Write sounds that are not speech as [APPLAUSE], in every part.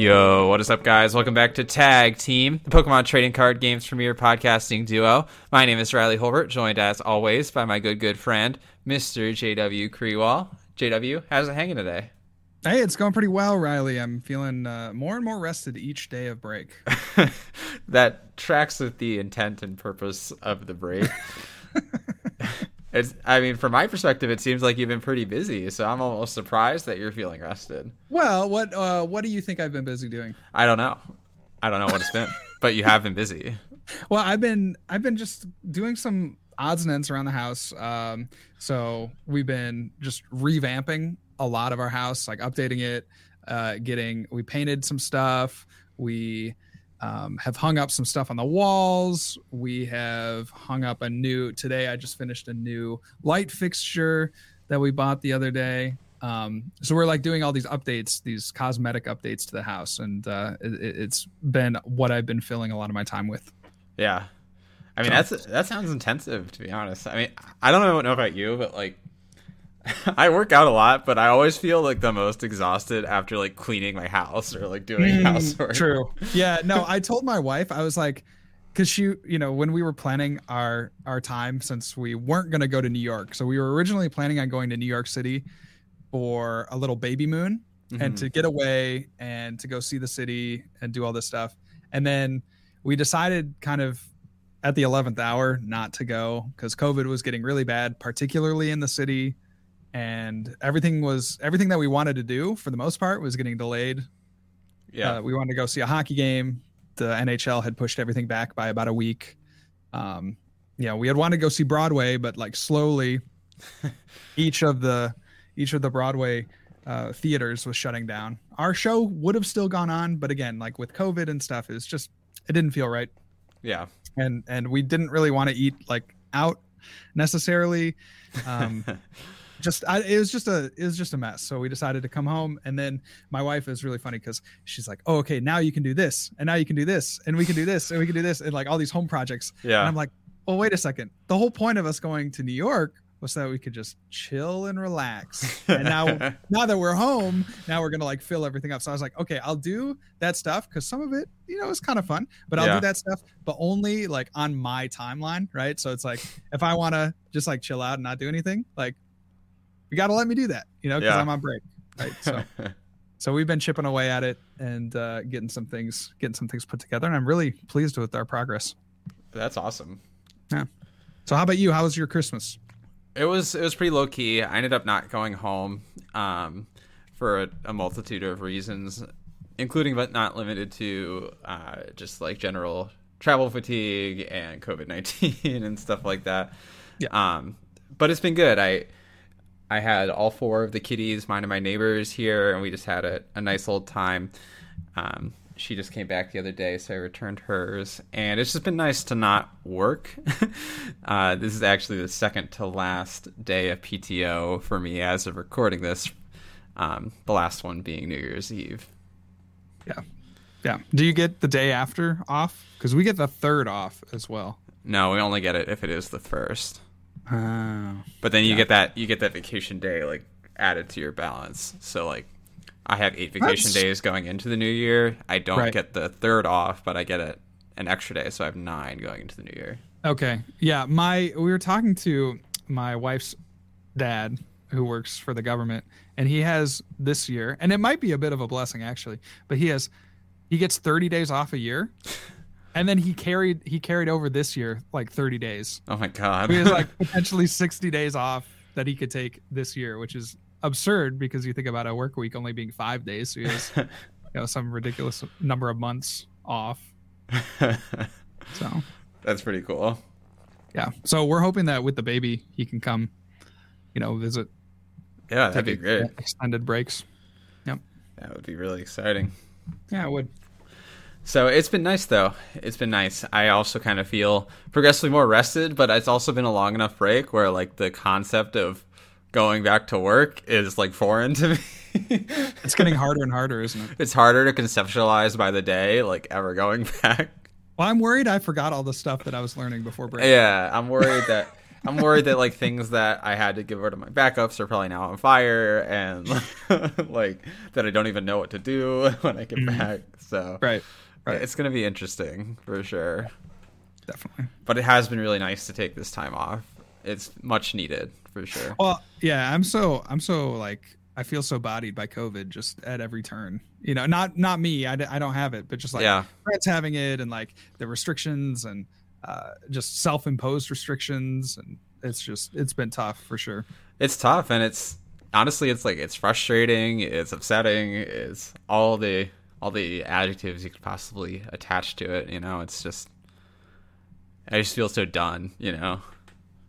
Yo, what is up, guys? Welcome back to Tag Team, the Pokemon trading card games premier podcasting duo. My name is Riley Holbert, joined as always by my good, good friend, Mr. JW Creewall. JW, how's it hanging today? Hey, it's going pretty well, Riley. I'm feeling uh, more and more rested each day of break. [LAUGHS] that tracks with the intent and purpose of the break. [LAUGHS] It's. I mean, from my perspective, it seems like you've been pretty busy. So I'm almost surprised that you're feeling rested. Well, what uh, what do you think I've been busy doing? I don't know. I don't know what it's been, [LAUGHS] but you have been busy. Well, I've been I've been just doing some odds and ends around the house. Um, so we've been just revamping a lot of our house, like updating it, uh, getting we painted some stuff. We um, have hung up some stuff on the walls. We have hung up a new, today I just finished a new light fixture that we bought the other day. Um, so we're like doing all these updates, these cosmetic updates to the house. And uh, it, it's been what I've been filling a lot of my time with. Yeah. I mean, that's that sounds intensive, to be honest. I mean, I don't know, know about you, but like, I work out a lot, but I always feel like the most exhausted after like cleaning my house or like doing mm, housework. True. [LAUGHS] Yeah. No, I told my wife I was like, because she, you know, when we were planning our our time, since we weren't going to go to New York, so we were originally planning on going to New York City for a little baby moon mm-hmm. and to get away and to go see the city and do all this stuff, and then we decided kind of at the 11th hour not to go because COVID was getting really bad, particularly in the city and everything was everything that we wanted to do for the most part was getting delayed. Yeah, uh, we wanted to go see a hockey game. The NHL had pushed everything back by about a week. Um, yeah, we had wanted to go see Broadway, but like slowly, [LAUGHS] each of the each of the Broadway uh, theaters was shutting down. Our show would have still gone on, but again, like with COVID and stuff, it's just it didn't feel right. Yeah, and and we didn't really want to eat like out necessarily. Um, [LAUGHS] just I, it was just a it was just a mess. So we decided to come home and then my wife is really funny because she's like oh okay now you can do this and now you can do this and we can do this and we can do this and like all these home projects. Yeah. And i'm like well wait a second. The whole point of us going to new york was that we could just chill and relax. And now [LAUGHS] now that we're home now we're gonna like fill everything up. So i was like okay i'll do that stuff because some of it you know is kind of fun but i'll yeah. do that stuff but only like on my timeline right? So it's like if i want to just like chill out and not do anything like you got to let me do that, you know, because yeah. I'm on break. Right. So, [LAUGHS] so we've been chipping away at it and uh, getting some things, getting some things put together, and I'm really pleased with our progress. That's awesome. Yeah. So how about you? How was your Christmas? It was it was pretty low key. I ended up not going home um, for a, a, multitude of reasons, including but not limited to uh, just like general travel fatigue and COVID nineteen [LAUGHS] and stuff like that. Yeah. Um, but it's been good. I I had all four of the kitties, mine and my neighbors here, and we just had a, a nice old time. Um, she just came back the other day, so I returned hers, and it's just been nice to not work. [LAUGHS] uh, this is actually the second to last day of PTO for me as of recording this. Um, the last one being New Year's Eve. Yeah, yeah. Do you get the day after off? Because we get the third off as well. No, we only get it if it is the first. Oh. But then you yeah. get that you get that vacation day like added to your balance. So like I have eight vacation That's... days going into the new year. I don't right. get the third off, but I get it an extra day, so I have nine going into the new year. Okay. Yeah, my we were talking to my wife's dad who works for the government and he has this year and it might be a bit of a blessing actually, but he has he gets 30 days off a year. [LAUGHS] and then he carried he carried over this year like 30 days. Oh my god. he has like [LAUGHS] potentially 60 days off that he could take this year, which is absurd because you think about a work week only being 5 days, so he has [LAUGHS] you know some ridiculous number of months off. [LAUGHS] so, that's pretty cool. Yeah. So we're hoping that with the baby he can come, you know, visit. Yeah, that'd be great. Extended breaks. Yep. That would be really exciting. Yeah, it would. So it's been nice though. It's been nice. I also kind of feel progressively more rested, but it's also been a long enough break where like the concept of going back to work is like foreign to [LAUGHS] me. it's getting harder and harder, isn't it? It's harder to conceptualize by the day, like ever going [LAUGHS] back. Well, I'm worried I forgot all the stuff that I was learning before break. Yeah, I'm worried that I'm worried that like things that I had to give over to my backups are probably now on fire, and [LAUGHS] like that I don't even know what to do when I get mm-hmm. back. So right, right, it's gonna be interesting for sure. Definitely. But it has been really nice to take this time off. It's much needed for sure. Well, yeah, I'm so I'm so like I feel so bodied by COVID just at every turn. You know, not not me. I, I don't have it, but just like yeah. friends having it and like the restrictions and uh, just self-imposed restrictions and it's just it's been tough for sure. It's tough and it's honestly it's like it's frustrating, it's upsetting, it's all the all the adjectives you could possibly attach to it. You know, it's just I just feel so done. You know.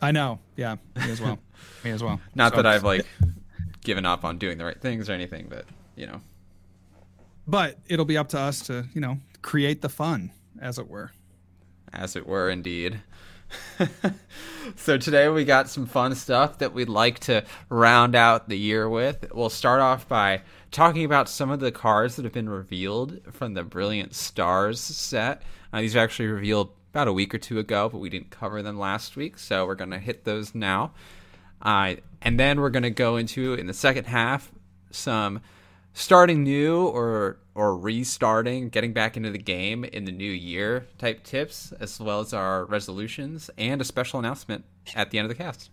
I know. Yeah, me as well. [LAUGHS] me as well. Not so, that I've like [LAUGHS] given up on doing the right things or anything, but you know. But it'll be up to us to, you know, create the fun, as it were. As it were, indeed. [LAUGHS] so today we got some fun stuff that we'd like to round out the year with. We'll start off by talking about some of the cards that have been revealed from the Brilliant Stars set. Uh, these were actually revealed about a week or two ago, but we didn't cover them last week, so we're going to hit those now. Uh, and then we're going to go into in the second half some starting new or or restarting, getting back into the game in the new year type tips, as well as our resolutions and a special announcement at the end of the cast.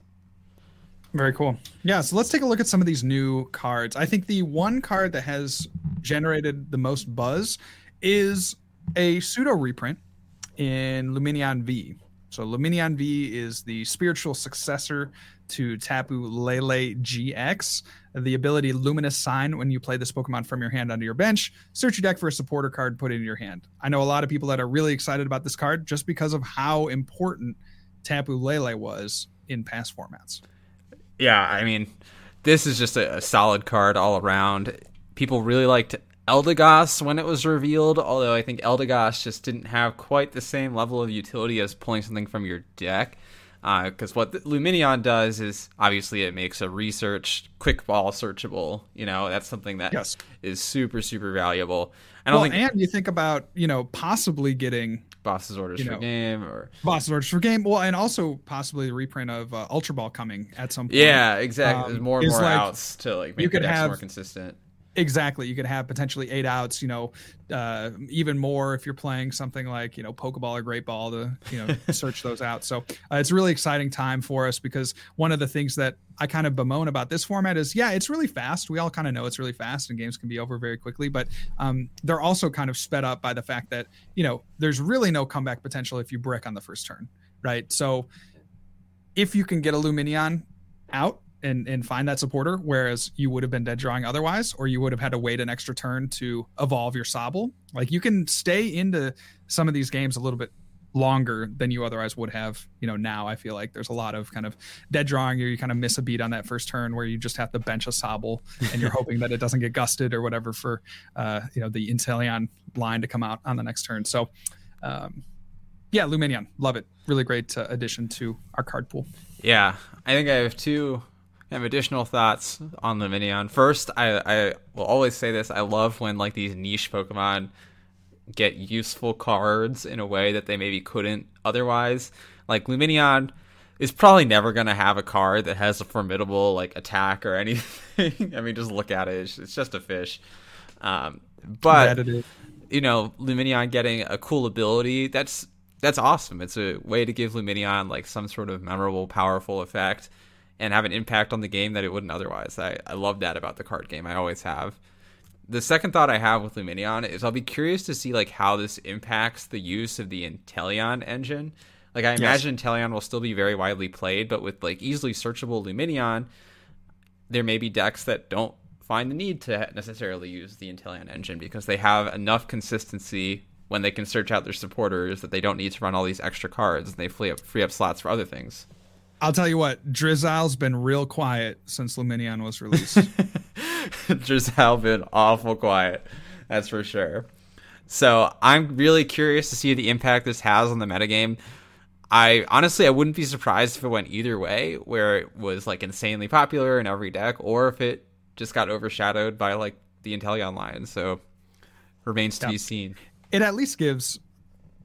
Very cool. Yeah, so let's take a look at some of these new cards. I think the one card that has generated the most buzz is a pseudo reprint in Lumineon V. So Lumineon V is the spiritual successor to Tapu Lele GX. The ability Luminous Sign when you play this Pokemon from your hand onto your bench. Search your deck for a supporter card, put it in your hand. I know a lot of people that are really excited about this card just because of how important Tapu Lele was in past formats. Yeah, I mean, this is just a, a solid card all around. People really liked Eldegoss when it was revealed, although I think Eldegoss just didn't have quite the same level of utility as pulling something from your deck. Because uh, what Lumineon does is obviously it makes a research quick ball searchable. You know, that's something that yes. is super, super valuable. I don't well, think, and you think about, you know, possibly getting boss's orders for know, game or boss's orders for game. Well, and also possibly the reprint of uh, Ultra Ball coming at some point. Yeah, exactly. Um, There's more and more like, outs to like make you could have, more consistent Exactly. You could have potentially eight outs, you know, uh, even more if you're playing something like, you know, Pokeball or Great Ball to, you know, [LAUGHS] search those out. So uh, it's a really exciting time for us because one of the things that I kind of bemoan about this format is, yeah, it's really fast. We all kind of know it's really fast and games can be over very quickly, but um, they're also kind of sped up by the fact that, you know, there's really no comeback potential if you brick on the first turn, right? So if you can get a Lumineon out and and find that supporter, whereas you would have been dead drawing otherwise, or you would have had to wait an extra turn to evolve your Sobble. Like you can stay into some of these games a little bit longer than you otherwise would have. You know, now I feel like there's a lot of kind of dead drawing, or you kind of miss a beat on that first turn where you just have to bench a Sobble [LAUGHS] and you're hoping that it doesn't get gusted or whatever for uh, you know the Inteleon line to come out on the next turn. So. Um, yeah, Lumineon, love it. Really great uh, addition to our card pool. Yeah, I think I have two I have additional thoughts on Lumineon. First, I, I will always say this: I love when like these niche Pokemon get useful cards in a way that they maybe couldn't otherwise. Like Lumineon is probably never going to have a card that has a formidable like attack or [LAUGHS] anything. I mean, just look at it; it's, just a fish. Um, but you know, Lumineon getting a cool ability that's that's awesome. It's a way to give Lumineon like some sort of memorable, powerful effect and have an impact on the game that it wouldn't otherwise. I, I love that about the card game. I always have. The second thought I have with Lumineon is I'll be curious to see like how this impacts the use of the Inteleon engine. Like I imagine yes. Inteleon will still be very widely played, but with like easily searchable Lumineon, there may be decks that don't find the need to necessarily use the Inteleon engine because they have enough consistency when they can search out their supporters that they don't need to run all these extra cards and they free up free up slots for other things. I'll tell you what, Drizzile's been real quiet since Lumineon was released. [LAUGHS] Drizzile been awful quiet, that's for sure. So I'm really curious to see the impact this has on the metagame. I honestly I wouldn't be surprised if it went either way, where it was like insanely popular in every deck, or if it just got overshadowed by like the Inteleon line. So remains to yeah. be seen. It at least gives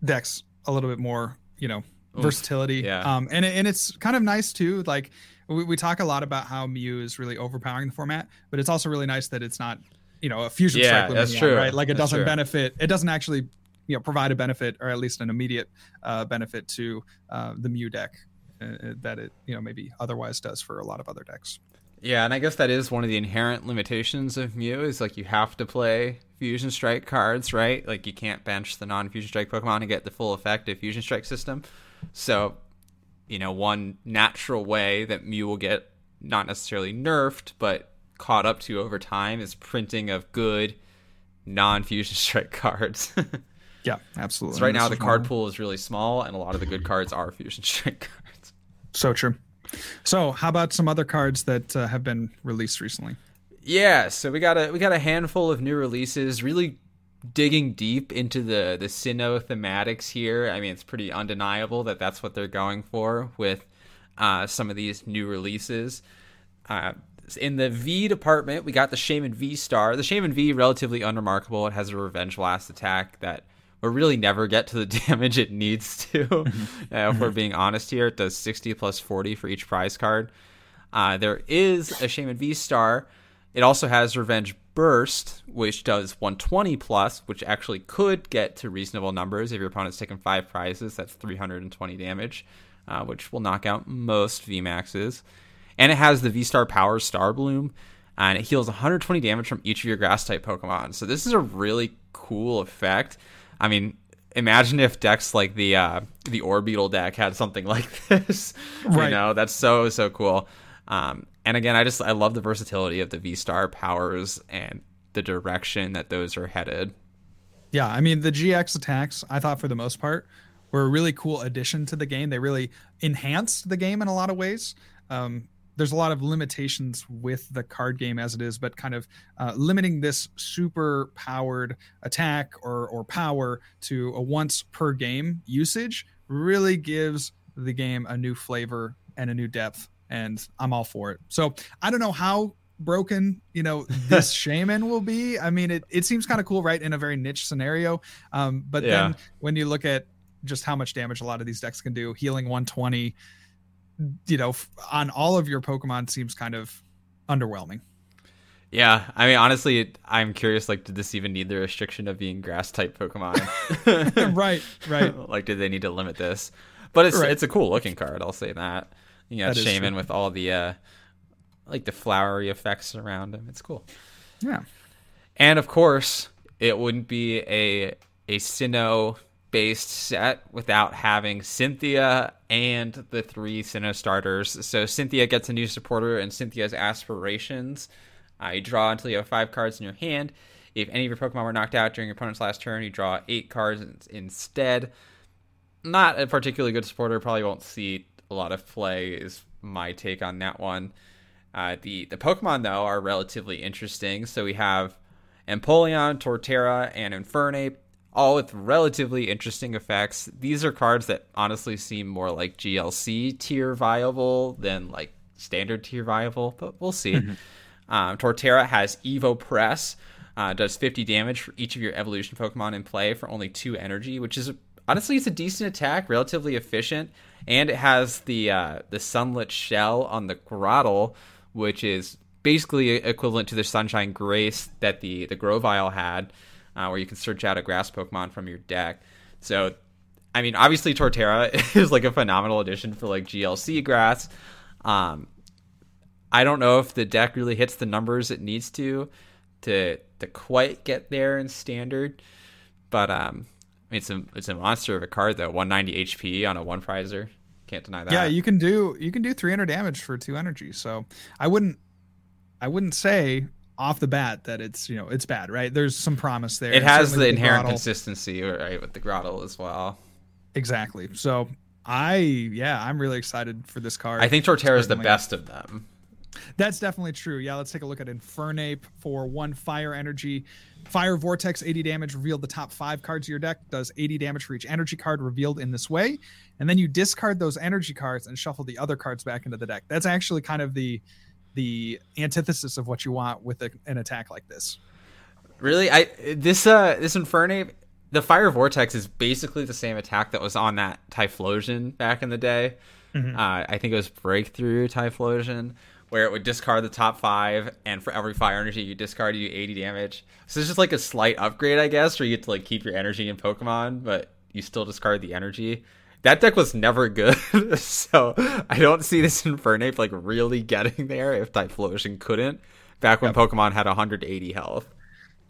decks a little bit more, you know, versatility. Yeah. Um, and and it's kind of nice too. Like we, we talk a lot about how Mew is really overpowering the format, but it's also really nice that it's not, you know, a fusion Yeah, strike. that's true. Right. Like it That's doesn't true. benefit. It doesn't actually, you know, provide a benefit or at least an immediate uh, benefit to uh, the Mew deck uh, uh, that it, you know, maybe otherwise does for a lot of other decks. Yeah, and I guess that is one of the inherent limitations of Mew is like you have to play Fusion Strike cards, right? Like you can't bench the non-Fusion Strike Pokemon and get the full effect of Fusion Strike system. So, you know, one natural way that Mew will get not necessarily nerfed, but caught up to over time is printing of good non-Fusion [LAUGHS] Strike cards. [LAUGHS] Yeah, absolutely. So right now the card one- pool is really small, and a lot of the good cards are Fusion [LAUGHS] Strike cards. So true. So how about some other cards that uh, have been released recently? Yeah, so we got a we got a handful of new releases, really digging deep into the the Sinnoh thematics here. I mean, it's pretty undeniable that that's what they're going for with uh, some of these new releases. Uh, in the V department, we got the Shaymin V Star. The Shaymin V relatively unremarkable. It has a Revenge Blast attack that will really never get to the [LAUGHS] damage it needs to. [LAUGHS] uh, if we're being honest here, it does 60 plus 40 for each prize card. Uh, there is a Shaymin V Star. It also has Revenge Burst, which does 120 plus, which actually could get to reasonable numbers if your opponent's taken five prizes. That's 320 damage, uh, which will knock out most VMAXs. And it has the V Star Power Star Bloom, and it heals 120 damage from each of your Grass type Pokemon. So this is a really cool effect. I mean, imagine if decks like the uh, the Orbeetle deck had something [LAUGHS] like this. Right. You know, that's so so cool. Um, and again, I just I love the versatility of the V Star powers and the direction that those are headed. Yeah, I mean the GX attacks, I thought for the most part, were a really cool addition to the game. They really enhanced the game in a lot of ways. Um, there's a lot of limitations with the card game as it is, but kind of uh, limiting this super powered attack or or power to a once per game usage really gives the game a new flavor and a new depth, and I'm all for it. So I don't know how broken you know this [LAUGHS] shaymin will be i mean it, it seems kind of cool right in a very niche scenario um but Yeah. then when you look at just how much damage a lot of these decks can do healing 120 you know on all of your pokemon seems kind of underwhelming Yeah, I mean, honestly, I'm curious. Like, did this even need the restriction of being Grass type Pokemon? [LAUGHS] right right [LAUGHS] like, did they need to limit this? But it's Right. it's a cool looking card. I'll say that. You know, Shaymin with all the uh, like the flowery effects around him. It's cool. yeah And of course, it wouldn't be a a Sinnoh based set without having Cynthia and the three Sinnoh starters. So Cynthia gets a new supporter and Cynthia's aspirations. Uh, you draw until you have five cards in your hand. If any of your Pokemon were knocked out during your opponent's last turn, you draw eight cards in- instead. Not a particularly good supporter. Probably won't see a lot of play. Is my take on that one. Uh, the the Pokemon though are relatively interesting. So we have Empoleon, Torterra, and Infernape, all with relatively interesting effects. These are cards that honestly seem more like GLC tier viable than like standard tier viable, but we'll see. Um, Torterra has Evo Press, uh, does 50 damage for each of your evolution Pokemon in play for only two energy, which is honestly it's a decent attack, relatively efficient, and it has the uh, the Sunlit Shell on the Grotle, which is basically equivalent to the Sunshine Grace that the the Grovyle had, uh, where you can search out a Grass Pokemon from your deck. So, I mean, obviously Torterra [LAUGHS] is like a phenomenal addition for like GLC Grass. Um, I don't know if the deck really hits the numbers it needs to to to quite get there in standard, but um, it's a it's a monster of a card though. 190 HP on a one prizer, can't deny that. yeah you can do you can do 300 damage for two energy so i wouldn't i wouldn't say off the bat that it's you know it's bad right there's some promise there it has the inherent Grotle- consistency right with the Grotle as well. exactly so i yeah i'm really excited for this card I think Torterra is the best of them. That's definitely true. Yeah, let's take a look at Infernape for one fire energy. Fire Vortex, 80 damage, revealed the top five cards of your deck, does 80 damage for each energy card revealed in this way. And then you discard those energy cards and shuffle the other cards back into the deck. That's actually kind of the the antithesis of what you want with a, an attack like this. Really, I this uh this Infernape the fire vortex is basically the same attack that was on that Typhlosion back in the day. Mm-hmm. Uh, I think it was Breakthrough Typhlosion, where it would discard the top five, and for every fire energy you discard, you do 80 damage. So it's just like a slight upgrade, I guess, where you get to like keep your energy in Pokemon, but you still discard the energy. That deck was never good, [LAUGHS] so I don't see this Infernape like really getting there if Typhlosion couldn't. Back when yep. Pokemon had 180 health.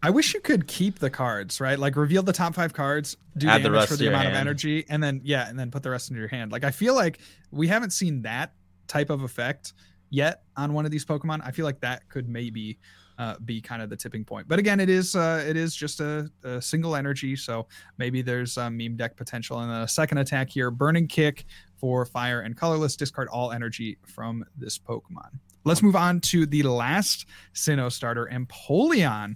I wish you could keep the cards, right? Like reveal the top five cards, do Add damage the for the amount hand. of energy, and then yeah, and then put the rest into your hand. Like I feel like we haven't seen that type of effect yet on one of these Pokemon. I feel like that could maybe uh, be kind of the tipping point. But again, it is uh, it is just a, a single energy, so maybe there's a meme deck potential. And a second attack here, Burning Kick for fire and colorless. Discard all energy from this Pokemon. Let's move on to the last Sinnoh starter, Empoleon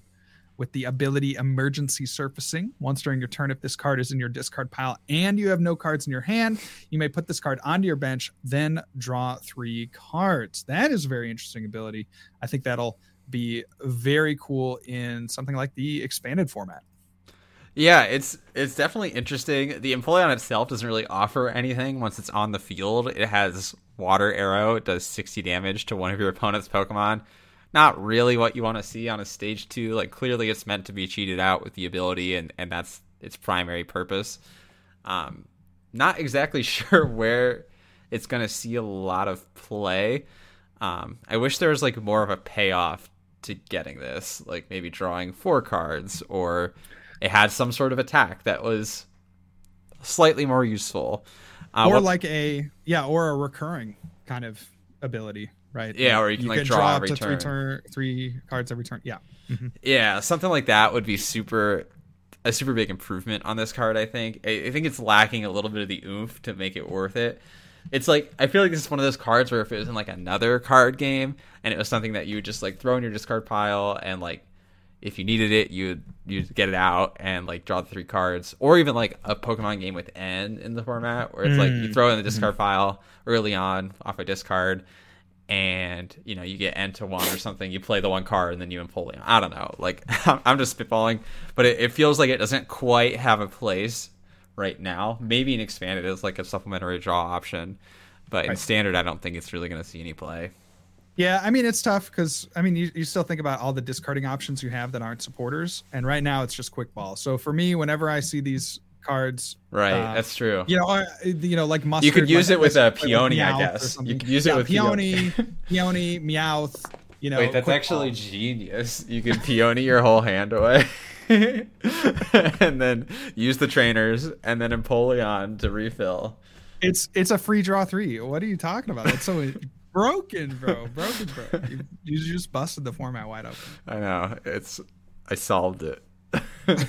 with the ability emergency surfacing. Once during your turn, if this card is in your discard pile and you have no cards in your hand, you may put this card onto your bench, then draw three cards. That is a very interesting ability. I think that'll be very cool in something like the expanded format. Yeah, it's it's definitely interesting. The Empoleon itself doesn't really offer anything once it's on the field. It has Water Arrow. It does 60 damage to one of your opponent's Pokemon not really what you want to see on a stage two. Like clearly, it's meant to be cheated out with the ability, and and that's its primary purpose. Um, not exactly [LAUGHS] sure where it's going to see a lot of play. Um, I wish there was like more of a payoff to getting this, like maybe drawing four cards, or it had some sort of attack that was slightly more useful, uh, or what, like a yeah, or a recurring kind of ability right? Yeah, or you can you like draw, draw up to three turn, three cards every turn. Yeah, mm-hmm. yeah, something like that would be super a super big improvement on this card. I think. I, I think it's lacking a little bit of the oomph to make it worth it. It's like I feel like this is one of those cards where if it was in like another card game and it was something that you would just like throw in your discard pile and like if you needed it you'd you'd get it out and like draw the three cards or even like a pokemon game with n in the format where it's like you mm. throw in the discard mm-hmm. pile early on off a discard and you know you get N to one or something, you play the one card and then you Empoleon. I don't know. Like [LAUGHS] I'm just spitballing, but it, it, feels like it doesn't quite have a place right now. Maybe in expanded as like a supplementary draw option, but in standard, I don't think it's really going to see any play. Yeah, I mean it's tough because I mean you, you still think about all the discarding options you have that aren't supporters, and right now it's just quick ball. So for me, whenever I see these cards. Right, uh, that's true. You know, you know, like mustard. You could use like, it with a peony, I guess. You could use yeah, it with peony, peony, meowth. You know, wait, that's actually ball. genius. You could peony your whole hand away. [LAUGHS] and then use the trainers and then Empoleon to refill. It's it's a free draw three. What are you talking about? It's so [LAUGHS] broken, bro. Broken, bro. You, you just busted the format wide open. I know. It's I solved it. [LAUGHS]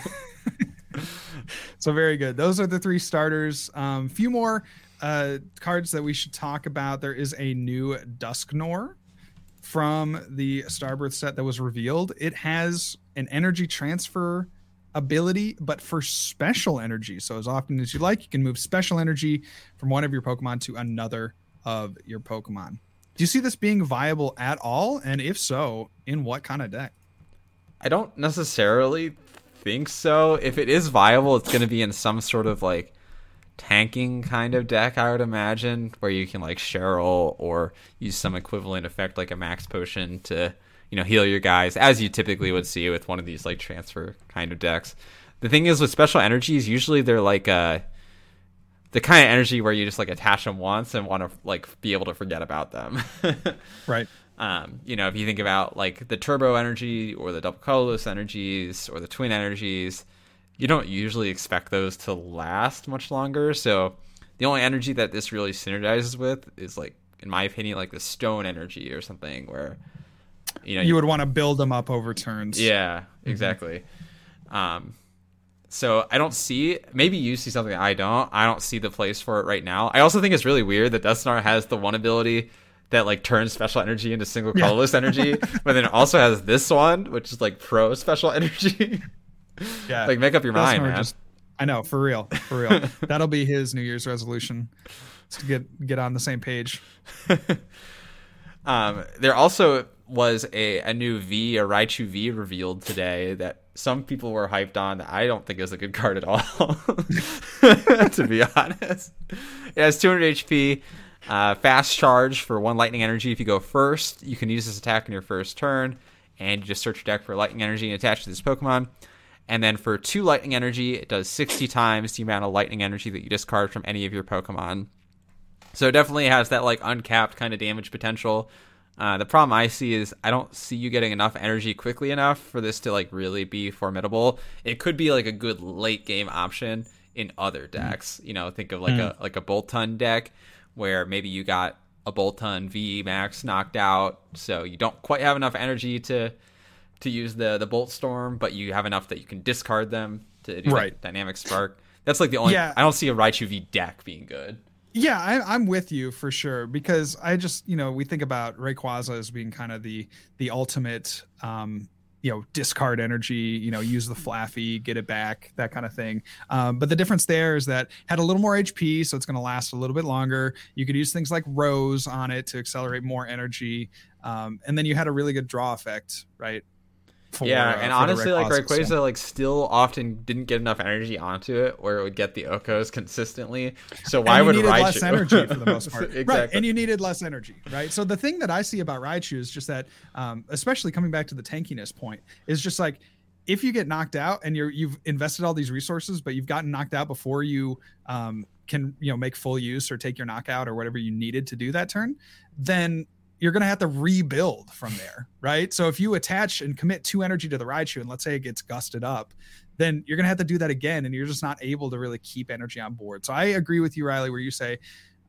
[LAUGHS] so very good. Those are the three starters. Um, a few more uh, cards that we should talk about. There is a new Dusknoir from the Starbirth set that was revealed. It has an energy transfer ability, but for special energy. So as often as you like, you can move special energy from one of your Pokemon to another of your Pokemon. Do you see this being viable at all? And if so, in what kind of deck? I don't necessarily think so. If it is viable, it's going to be in some sort of like tanking kind of deck, I would imagine, where you can like Cheryl or use some equivalent effect like a max potion to, you know, heal your guys, as you typically would see with one of these like transfer kind of decks. The thing is with special energies, usually they're like uh the kind of energy where you just like attach them once and want to like be able to forget about them. [LAUGHS] right. Um, you know, if you think about like the turbo energy or the double colorless energies or the twin energies, you don't usually expect those to last much longer. So the only energy that this really synergizes with is like, in my opinion, like the stone energy or something where you know you, you would want to build them up over turns. Yeah, mm-hmm. exactly. Mm-hmm. Um, so I don't see. Maybe you see something I don't. I don't see the place for it right now. I also think it's really weird that Dusknoir has the one ability that like turns special energy into single colorless yeah. energy, [LAUGHS] but then it also has this one, which is like pro special energy. [LAUGHS] yeah, like make up your That's mind, man. Just, I know, for real, for real. [LAUGHS] That'll be his New Year's resolution to get get on the same page. um, they're also was a, a new V, a Raichu V revealed today that some people were hyped on that I don't think is a good card at all, to be honest. It has 200 HP, uh, fast charge for one lightning energy if you go first. You can use this attack in your first turn, and you just search your deck for lightning energy and attach to this Pokemon. And then for two lightning energy, it does 60 times the amount of lightning energy that you discard from any of your Pokemon. So it definitely has that like uncapped kind of damage potential. Uh, the problem I see is I don't see you getting enough energy quickly enough for this to like really be formidable. It could be like a good late game option in other decks. You know, think of like mm. a like a Boltund deck where maybe you got a Boltund V Max knocked out, so you don't quite have enough energy to to use the the Bolt Storm, but you have enough that you can discard them to do right. dynamic spark. That's like the only. Yeah. I don't see a Raichu V deck being good. Yeah, I, am with you for sure because I just you know we think about Rayquaza as being kind of the the ultimate um, you know discard energy you know use the Flaaffy get it back that kind of thing. Um, but the difference there is that had a little more hp so it's going to last a little bit longer. You could use things like rose on it to accelerate more energy. Um, and then you had a really good draw effect right for, yeah, uh, and honestly, like Rayquaza, so. like still often didn't get enough energy onto it where it would get the OHKOs consistently. So why would Raichu less energy for the [LAUGHS] most part? exactly. Right, and you needed less energy, right? So the thing that I see about Raichu is just that, um, especially coming back to the tankiness point, is just like if you get knocked out and you're you've invested all these resources, but you've gotten knocked out before you um, can you know make full use or take your knockout or whatever you needed to do that turn, then you're going to have to rebuild from there, right? So if you attach and commit two energy to the Raichu, and let's say it gets gusted up, then you're going to have to do that again, and you're just not able to really keep energy on board. So I agree with you, Riley, where you say,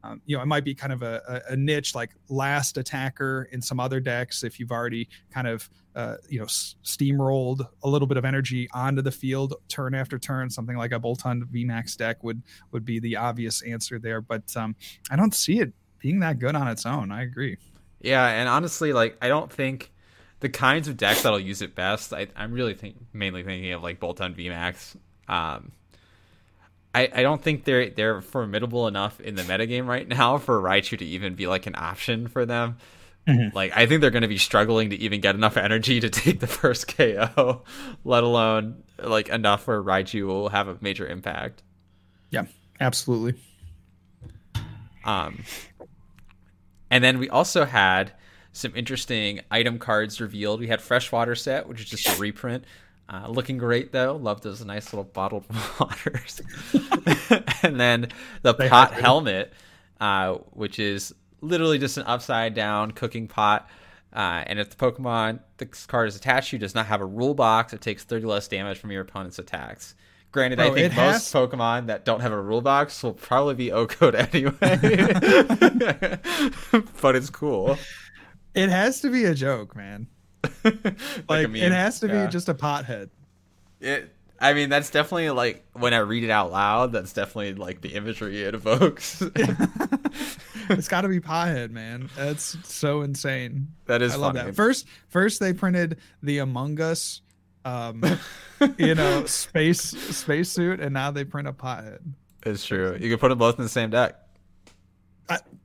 um, you know, it might be kind of a, a, niche like last attacker in some other decks if you've already kind of, uh, you know, steamrolled a little bit of energy onto the field turn after turn. Something like a Boltund VMAX deck would would be the obvious answer there, but um, I don't see it being that good on its own. I agree. Yeah, and honestly, like I don't think the kinds of decks that'll use it best. I, am really think mainly thinking of like Boltund VMAX. Um, I, I don't think they're they're formidable enough in the metagame right [LAUGHS] now for Raichu to even be like an option for them. Mm-hmm. Like I think they're going to be struggling to even get enough energy to [LAUGHS] take the first KO, let alone like enough where Raichu will have a major impact. Yeah, absolutely. Um, and then we also had some interesting item cards revealed. We had freshwater set, which is just a reprint. Uh, looking great though. Love those nice little bottled [LAUGHS] waters. [LAUGHS] and then the they pot helmet, uh, which is literally just an upside down cooking pot. Uh, and if the Pokemon this card is attached to does not have a rule box, it takes 30 less damage from your opponent's attacks. Granted, Bro, I oh, think most has... Pokemon that don't have a rule box will probably be OHKO'd [LAUGHS] anyway. [LAUGHS] but it's cool. It has to be a joke, man. [LAUGHS] like, like it has to yeah. be just a pothead. It I mean, that's definitely like when I read it out loud, that's definitely like the imagery it evokes. it's got to be pothead, man. That's so insane. That is I love that. First, first they printed the Among Us um, [LAUGHS] you know, space space suit, and now they print a pothead. It's true. You can put them both in the same deck.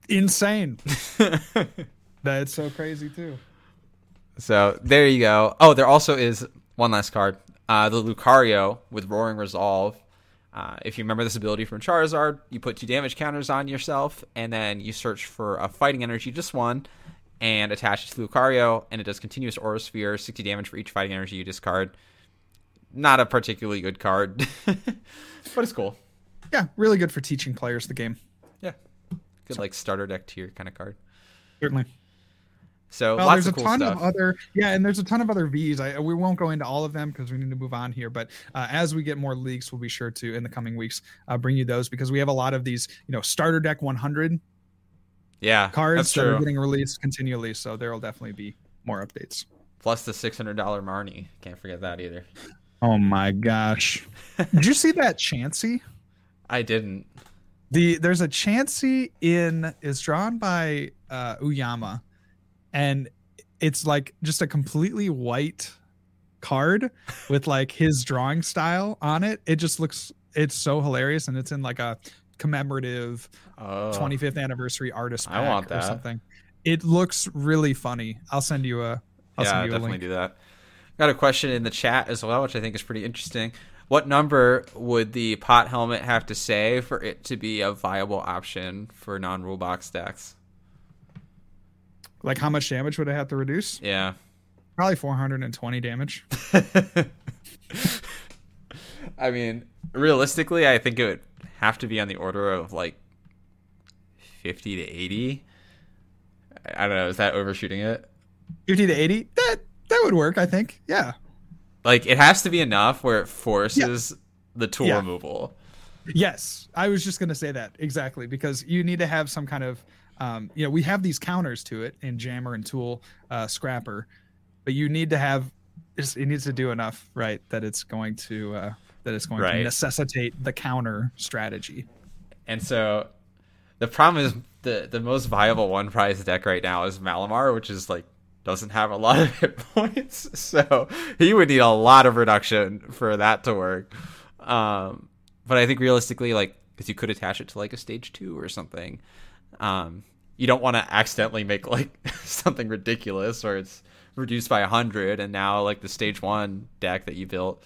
Insane. [LAUGHS] That's so crazy too. So there you go. Oh, there also is one last card. Uh, the Lucario with Roaring Resolve. Uh, if you remember this ability from Charizard, you put two damage counters on yourself, and then you search for a fighting energy, just one, and attach it to Lucario, and it does continuous Aura Sphere, 60 damage for each fighting energy you discard. Not a particularly good card, [LAUGHS] but it's cool. Yeah, really good for teaching players the game. Yeah, good so. like starter deck tier kind of card. Certainly. So well, there's a cool ton stuff. of other yeah, and there's a ton of other V's. I, we won't go into all of them because we need to move on here. But uh, as we get more leaks, we'll be sure to in the coming weeks uh, bring you those because we have a lot of these. You know, starter deck 100 yeah, cards that are getting released continually. So there will definitely be more updates. Plus the six hundred dollar Marnie. Can't forget that either. Oh my gosh! [LAUGHS] Did you see that Chansey? I didn't. The there's a Chansey in is drawn by uh, Uyama, and it's like just a completely white card with like his drawing style on it. It just looks it's so hilarious, and it's in like a commemorative oh. 25th anniversary artist pack I want that. or something. it looks really funny. I'll send you a. I'll yeah, send you definitely a link. do that. Got a question in the chat as well, which I think is pretty interesting. What number would the pot helmet have to say for it to be a viable option for non-rule box decks? Like how much damage would I have to reduce? Yeah. Probably 420 damage. [LAUGHS] I mean, realistically, I think it would have to be on the order of like 50 to 80. I don't know. Is that overshooting it? 50 to 80. That that would work, I think. Yeah. Like, it has to be enough where it forces the tool Yeah. removal. Yes, I was just going to say that exactly because you need to have some kind of, um, you know, we have these counters to it in Jammer and Tool, uh, Scrapper, but you need to have, it needs to do enough, right, that it's going to, uh, that it's going to necessitate the counter strategy. And so the problem is the the most viable one prize deck right now is Malamar, which is like doesn't have a lot of [LAUGHS] hit points. So he would need a lot of reduction for that to work. Um, but I think realistically, like, because you could attach it to like a stage two or something. Um, you don't want to accidentally make like [LAUGHS] something ridiculous or it's reduced by 100 and now like the stage one deck that you built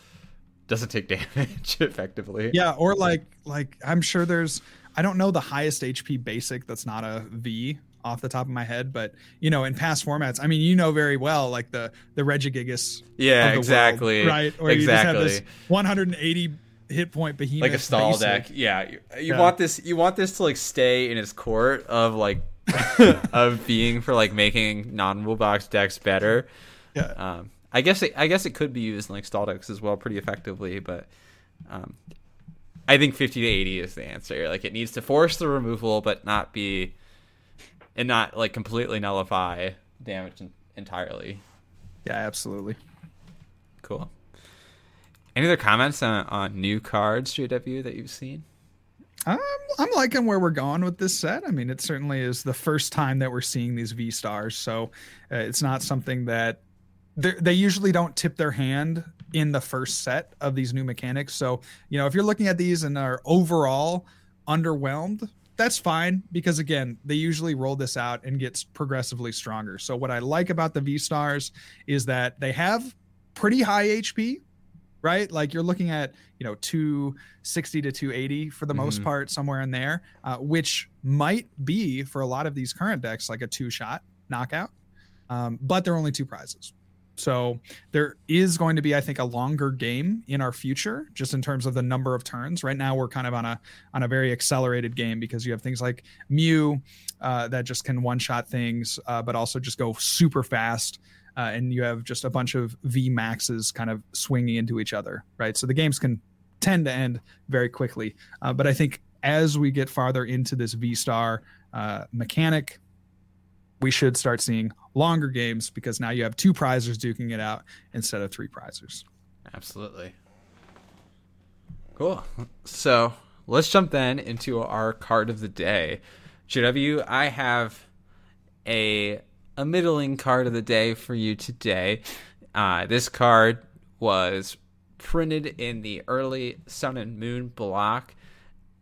doesn't take damage [LAUGHS] effectively. Yeah, or like, like I'm sure there's, I don't know the highest HP basic that's not a V off the top of my head, but you know, in past formats, I mean, you know very well, like the the Regigigas Yeah, the world, exactly. right? Or you just have exactly. this 180 hit point behemoth, like a stall basic. deck. Yeah, you, you Yeah. want this. You want this to like stay in its court of like [LAUGHS] of being for like making non-rule box decks better. Yeah, Um, I guess it, I guess it could be used in like stall decks as well, pretty effectively. But um, I think fifty to eighty is the answer. Like it needs to force the removal, but not be and not like completely nullify damage en- entirely. yeah, absolutely. Cool. Any other comments on, on new cards, JW, that you've seen? Um, I'm liking where we're going with this set. I mean, it certainly is the first time that we're seeing these V stars, so uh, it's not something that they usually don't tip their hand in the first set of these new mechanics. So, you know, if you're looking at these and are overall underwhelmed, that's fine because again, they usually roll this out and gets progressively stronger. So, what I like about the V stars is that they have pretty high HP, right? Like you're looking at, you know, 260 to 280 for the most Mhm. part, somewhere in there, uh, which might be for a lot of these current decks like a two shot knockout. Um, but they're only two prizes. So there is going to be, I think, a longer game in our future, just in terms of the number of turns. Right now, we're kind of on a on a very accelerated game because you have things like Mew uh, that just can one shot things, uh, but also just go super fast. Uh, and you have just a bunch of V maxes kind of swinging into each other, right? So the games can tend to end very quickly. Uh, but I think as we get farther into this V star uh, mechanic, we should start seeing longer games because now you have two prizers duking it out instead of three prizers. Absolutely. Cool. So let's jump then into our card of the day. JW, I have a a middling card of the day for you today. Uh, this card was printed in the early Sun and Moon block,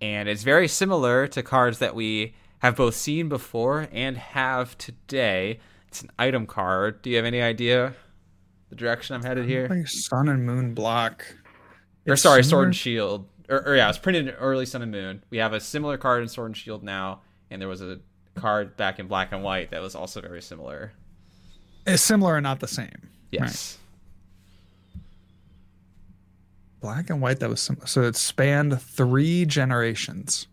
and it's very similar to cards that we have both seen before and have today. It's an item card. Do you have any idea the direction I'm headed here? Like Sun and Moon block. or It's sorry, similar- Sword and Shield. Or, or yeah, it's printed in early Sun and Moon. We have a similar card in Sword and Shield now, and there was a card back in Black and White that was also very similar. It's similar and not the same. Yes. Black and white that was sim- so it spanned three generations.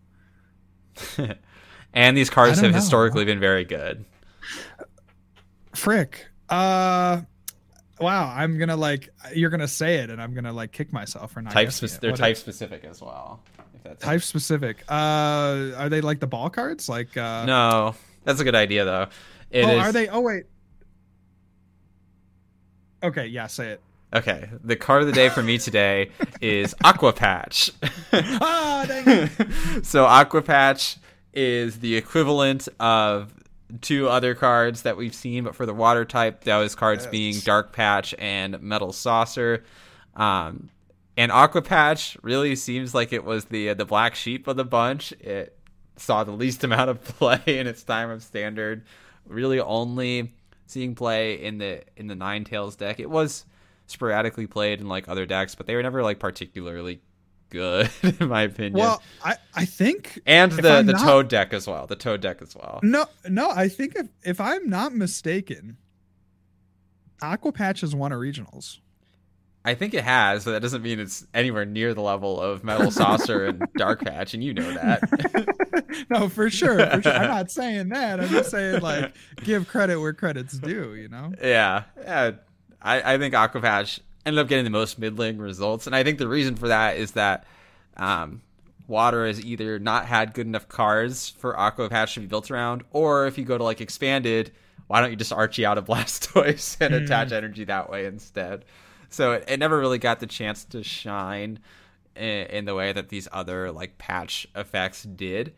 [LAUGHS] and these cards have know. historically been very good. Frick. Uh wow, I'm gonna like you're gonna say it and I'm gonna like kick myself for not Type spec- it. they're type is- specific as well. If that's type specific. Uh are they like the ball cards? Like uh no, that's a good idea though. It Oh, is- are they oh wait. Okay, yeah, say it. Okay, the card of the day for me today [LAUGHS] is Aqua Patch. Ah, dang it. [LAUGHS] so Aqua Patch is the equivalent of two other cards that we've seen, but for the water type, those cards Yes. being Dark Patch and Metal Saucer. Um, and Aqua Patch really seems like it was the the black sheep of the bunch. It saw the least [LAUGHS] amount of play in its time of standard, really only seeing play in the in the Ninetales deck. It was sporadically played in like other decks, but they were never like particularly good [LAUGHS] in my opinion. Well, I I think and the the not, Toad deck as well. The Toad deck as well. No, no, I think if if I'm not mistaken, Aquapatch has won a regionals. I think it has, but that doesn't mean it's anywhere near the level of Metal Saucer and [LAUGHS] Dark Patch, and you know that. [LAUGHS] no, for sure, for sure. I'm not saying that. I'm just saying like give credit where credit's due. You know? Yeah, yeah. I I think Aqua Patch ended up getting the most middling results, and I think the reason for that is that um, Water has either not had good enough cards for Aqua Patch to be built around, or if you go to like expanded, why don't you just Archie out of [LAUGHS] Blastoise and mm. attach energy that way instead? So it, it never really got the chance to shine in, in the way that these other like patch effects did.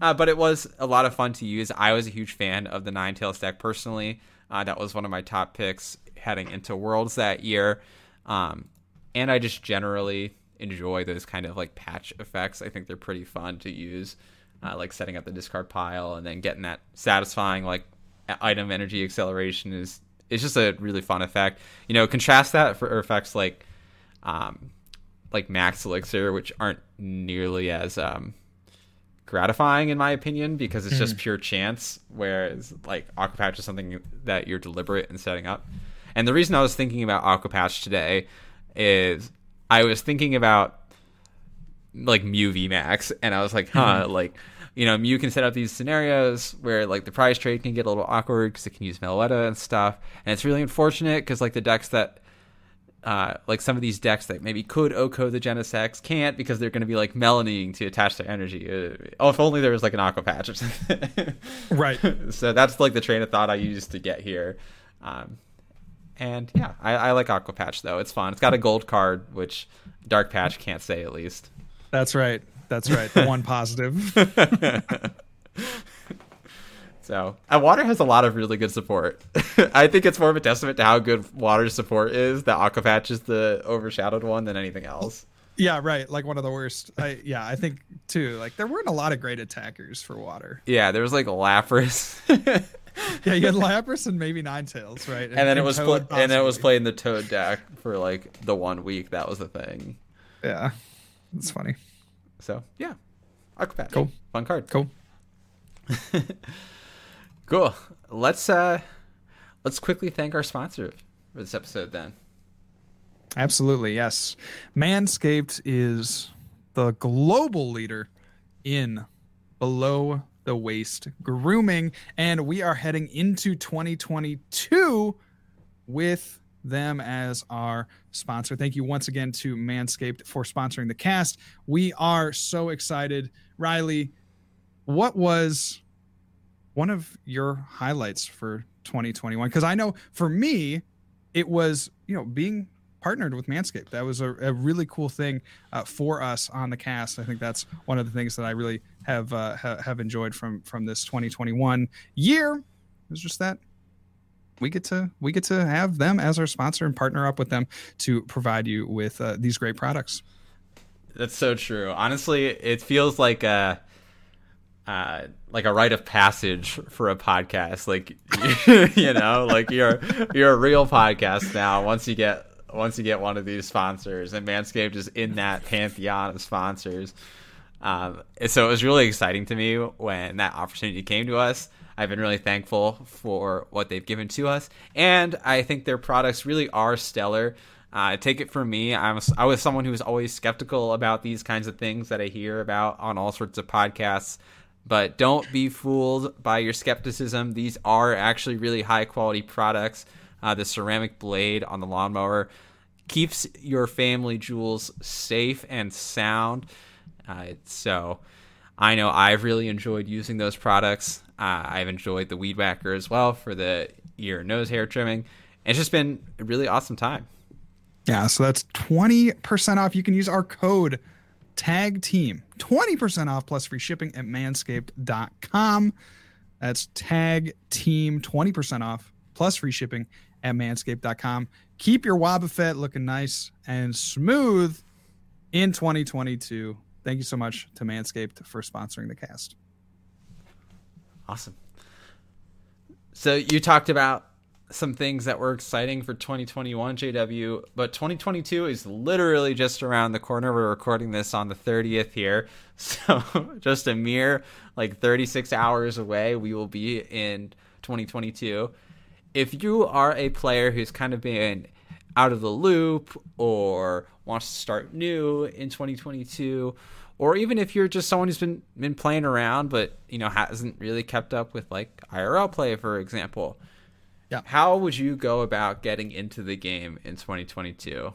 Uh, but it was a lot of fun to use. I was a huge fan of the Nine Ninetales deck personally. Uh, that was one of my top picks heading into Worlds that year. Um, and I just generally enjoy those kind of like patch effects. I think they're pretty fun to use, uh, like setting up the discard pile and then getting that satisfying like item energy acceleration is it's just a really fun effect. You know, contrast that for effects like um, like Max Elixir, which aren't nearly as um, gratifying in my opinion because it's mm. just pure chance, whereas like Aqua Patch is something that you're deliberate in setting up. And the reason I was thinking about Aquapatch today is I was thinking about like Mew VMAX, and I was like, huh, mm-hmm. like you know, Mew can set up these scenarios where like the prize trade can get a little awkward because it can use Meloetta and stuff, and it's really unfortunate because like the decks that. Uh, like some of these decks that maybe could OHKO the Genesects can't because they're going to be like melaning to attach their energy. Uh, oh, if only there was like an aqua patch or something. right. [LAUGHS] So that's like the train of thought I used to get here. Um, and yeah, I, I like Aqua Patch though. It's fun. It's got a gold card, which Dark Patch can't say at least. That's right. That's right. The one positive. [LAUGHS] so, and Water has a lot of really good support. [LAUGHS] I think it's more of a testament to how good Water's support is that Aqua Patch is the overshadowed one than anything else. Yeah, right. Like one of the worst. I yeah, I think too. Like there weren't a lot of great attackers for Water. Yeah, there was like Lapras. [LAUGHS] [LAUGHS] yeah, you had Lapras and maybe Ninetales, right? And, and then and it was pl- and then it was playing the Toad deck for like the one week. That was the thing. Yeah, it's funny. So yeah, Aquapat. Cool. Fun card. Cool. [LAUGHS] cool. Let's uh let's quickly thank our sponsor for this episode then. Absolutely, yes. Manscaped is the global leader in below the waist grooming. And we are heading into 2022 with them as our sponsor. Thank you once again to Manscaped for sponsoring the cast. We are so excited. Riley, what was one of your highlights for 2021? Because I know for me, it was, you know, being partnered with Manscaped. That was a, a really cool thing uh, for us on the cast. I think that's one of the things that I really have uh, ha- have enjoyed from from this 2021 year. It was just that we get to we get to have them as our sponsor and partner up with them to provide you with uh, these great products. That's so true. Honestly, it feels like a uh, like a rite of passage for a podcast. Like [LAUGHS] you know, like you're you're a real podcast now. Once you get once you get one of these sponsors, and Manscaped is in that pantheon of sponsors. Um, so it was really exciting to me when that opportunity came to us. I've been really thankful for what they've given to us, and I think their products really are stellar. Uh, take it from me, I'm I was someone who was always skeptical about these kinds of things that I hear about on all sorts of podcasts. But don't be fooled by your skepticism. These are actually really high quality products. Uh, the ceramic blade on the lawnmower keeps your family jewels safe and sound. Uh, so I know I've really enjoyed using those products. Uh, I've enjoyed the Weed Whacker as well for the ear and nose hair trimming. It's just been a really awesome time. Yeah, so that's 20% off. You can use our code tag team 20% off plus free shipping at manscaped.com. That's tag team 20% off plus free shipping at manscaped.com. Keep your Wobbuffet looking nice and smooth in 2022. Thank you so much to Manscaped for sponsoring the cast. Awesome. So you talked about some things that were exciting for 2021 JW, but 2022 is literally just around the corner. We're recording this on the 30th here. [LAUGHS] So just a mere like 36 hours away, we will be in 2022. If you are a player who's kind of been out of the loop or wants to start new in 2022, or even if you're just someone who's been been playing around but you know hasn't really kept up with like IRL play, for example, Yeah. how would you go about getting into the game in 2022?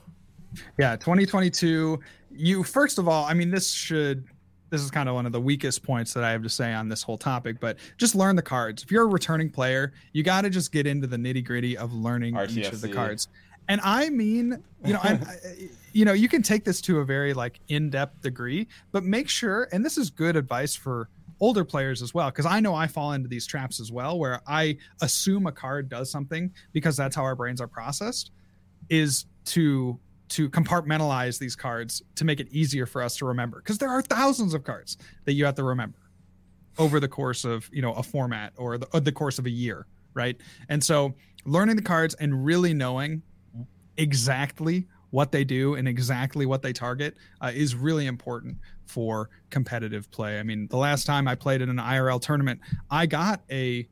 Yeah, 2022. You first of all, I mean, this should. This is kind of one of the weakest points that I have to say on this whole topic, but just learn the cards. If you're a returning player, you got to just get into the nitty gritty of learning each of the cards. And I mean, you know, I, I- you know, you can take this to a very like in-depth degree, but make sure, and this is good advice for older players as well, because I know I fall into these traps as well, where I assume a card does something because that's how our brains are processed, is to to compartmentalize these cards to make it easier for us to remember because there are thousands of cards that you have to remember over the course of you know a format or the, or the course of a year right? And so learning the cards and really knowing exactly what they do and exactly what they target uh, is really important for competitive play i mean the last time i played in an irl tournament i got a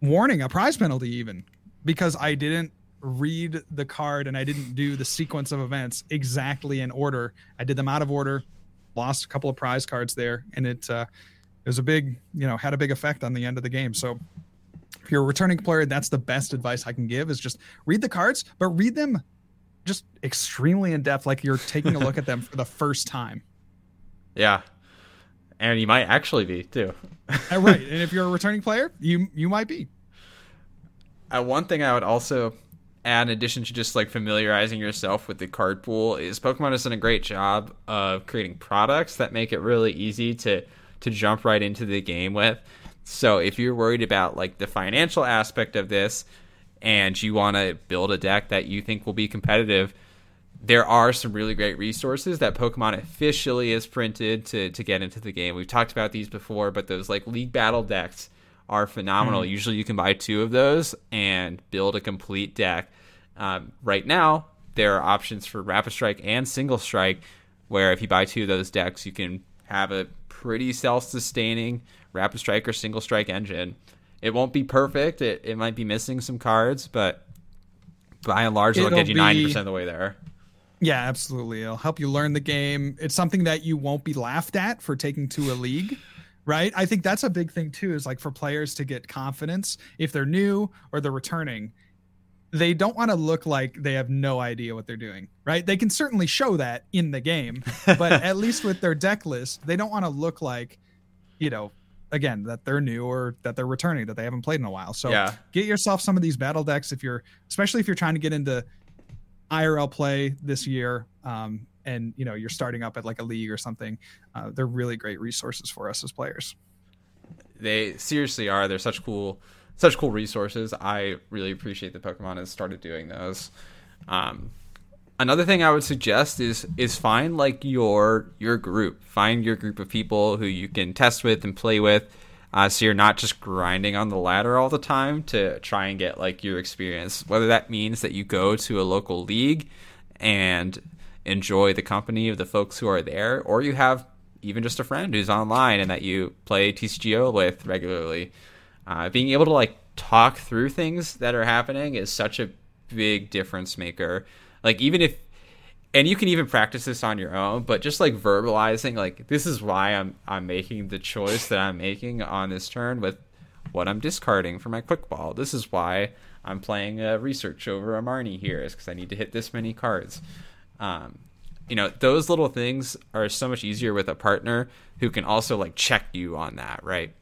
warning a prize penalty even because i didn't read the card and I didn't do the sequence of events exactly in order. I did them out of order, lost a couple of prize cards there, and it uh, it was a big, you know, had a big effect on the end of the game. So if you're a returning player, that's the best advice I can give is just read the cards, but read them just extremely in depth, like you're taking a look at them for the first time. [LAUGHS] Yeah. And you might actually be too. Uh, right. And if you're a returning player, you you might be. Uh, one thing I would also add, in addition to just like familiarizing yourself with the card pool, is Pokemon has done a great job of creating products that make it really easy to to jump right into the game with. So if you're worried about like the financial aspect of this, and you want to build a deck that you think will be competitive, there are some really great resources that Pokemon officially has printed to to get into the game. We've talked about these before, but those like league battle decks are phenomenal. Usually, you can buy two of those and build a complete deck. Um, right now, there are options for Rapid Strike and Single Strike, where if you buy two of those decks, you can have a pretty self-sustaining Rapid Strike or Single Strike engine. It won't be perfect. It it might be missing some cards, but by and large, it'll, It'll get you ninety percent of the way there. Yeah, absolutely. It'll help you learn the game. It's something that you won't be laughed at for taking to a league, right? I think that's a big thing too, is like for players to get confidence if they're new or they're returning. They don't want to look like they have no idea what they're doing, right? They can certainly show that in the game, but [LAUGHS] at least with their deck list, they don't want to look like, you know, again, that they're new or that they're returning, that they haven't played in a while. So Yeah. get yourself some of these battle decks if you're, especially if you're trying to get into IRL play this year, um, and you know you're starting up at like a league or something. Uh, they're really great resources for us as players. they seriously are. They're such cool, such cool resources. I really appreciate that Pokemon has started doing those. Um, another thing I would suggest is is find like your your group. Find your group of people who you can test with and play with. Uh, so you're not just grinding on the ladder all the time to try and get like your experience. Whether that means that you go to a local league and enjoy the company of the folks who are there, or you have even just a friend who's online and that you play TCGO with regularly. Uh, being able to like talk through things that are happening is such a big difference maker. Like even if and you can even practice this on your own but just like verbalizing like this is why i'm i'm making the choice that i'm making on this turn with what i'm discarding for my quick ball. This is why i'm playing a research over a marnie here is because i need to hit this many cards. Um, you know those little things are so much easier with a partner who can also like check you on that right?